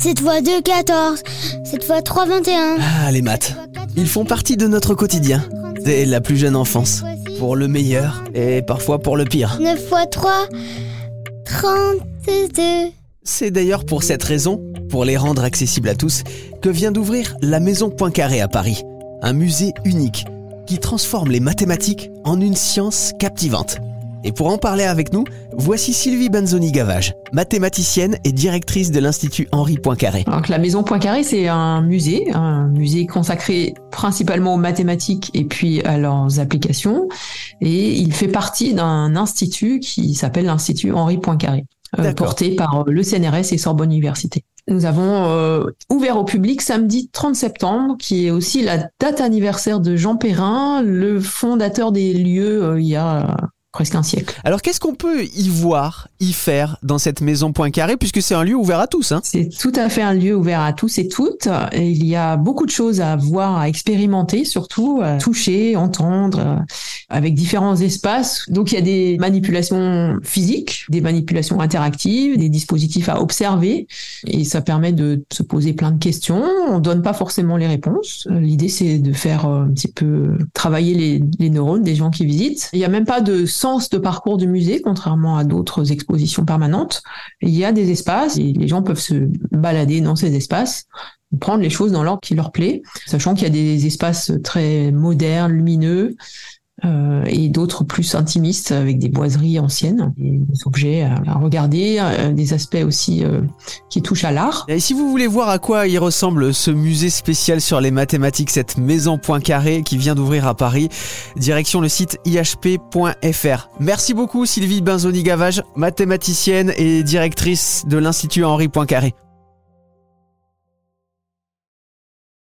7 fois 2, 14. 7 fois 3, 21. Ah, les maths. Ils font partie de notre quotidien, dès la plus jeune enfance. Pour le meilleur et parfois pour le pire. 9 fois 3, 32. C'est d'ailleurs pour cette raison, pour les rendre accessibles à tous, que vient d'ouvrir la Maison Poincaré à Paris. Un musée unique qui transforme les mathématiques en une science captivante. Et pour en parler avec nous, voici Sylvie Banzoni-Gavage, mathématicienne et directrice de l'Institut Henri Poincaré. Donc la Maison Poincaré, c'est un musée, un musée consacré principalement aux mathématiques et puis à leurs applications. Et il fait partie d'un institut qui s'appelle l'Institut Henri Poincaré, euh, porté par le CNRS et Sorbonne Université. Nous avons euh, ouvert au public samedi 30 septembre, qui est aussi la date anniversaire de Jean Perrin, le fondateur des lieux euh, il y a presque un siècle. Alors qu'est-ce qu'on peut y voir, y faire dans cette maison Poincaré, puisque c'est un lieu ouvert à tous hein? C'est tout à fait un lieu ouvert à tous et toutes. Et il y a beaucoup de choses à voir, à expérimenter surtout, à toucher, entendre, avec différents espaces. Donc il y a des manipulations physiques, des manipulations interactives, des dispositifs à observer, et ça permet de se poser plein de questions. On donne pas forcément les réponses. L'idée c'est de faire un petit peu travailler les, les neurones des gens qui visitent. Il n'y a même pas de sens de parcours du musée, contrairement à d'autres expositions permanentes. Il y a des espaces et les gens peuvent se balader dans ces espaces prendre les choses dans l'ordre qui leur plaît, sachant qu'il y a des espaces très modernes, lumineux, euh, et d'autres plus intimistes avec des boiseries anciennes, des objets à, regarder, euh, des aspects aussi euh, qui touchent à l'art. Et si vous voulez voir à quoi il ressemble ce musée spécial sur les mathématiques, cette maison Poincaré qui vient d'ouvrir à Paris, direction le site ihp.fr. Merci beaucoup Sylvie Benzoni-Gavage, mathématicienne et directrice de l'Institut Henri Poincaré.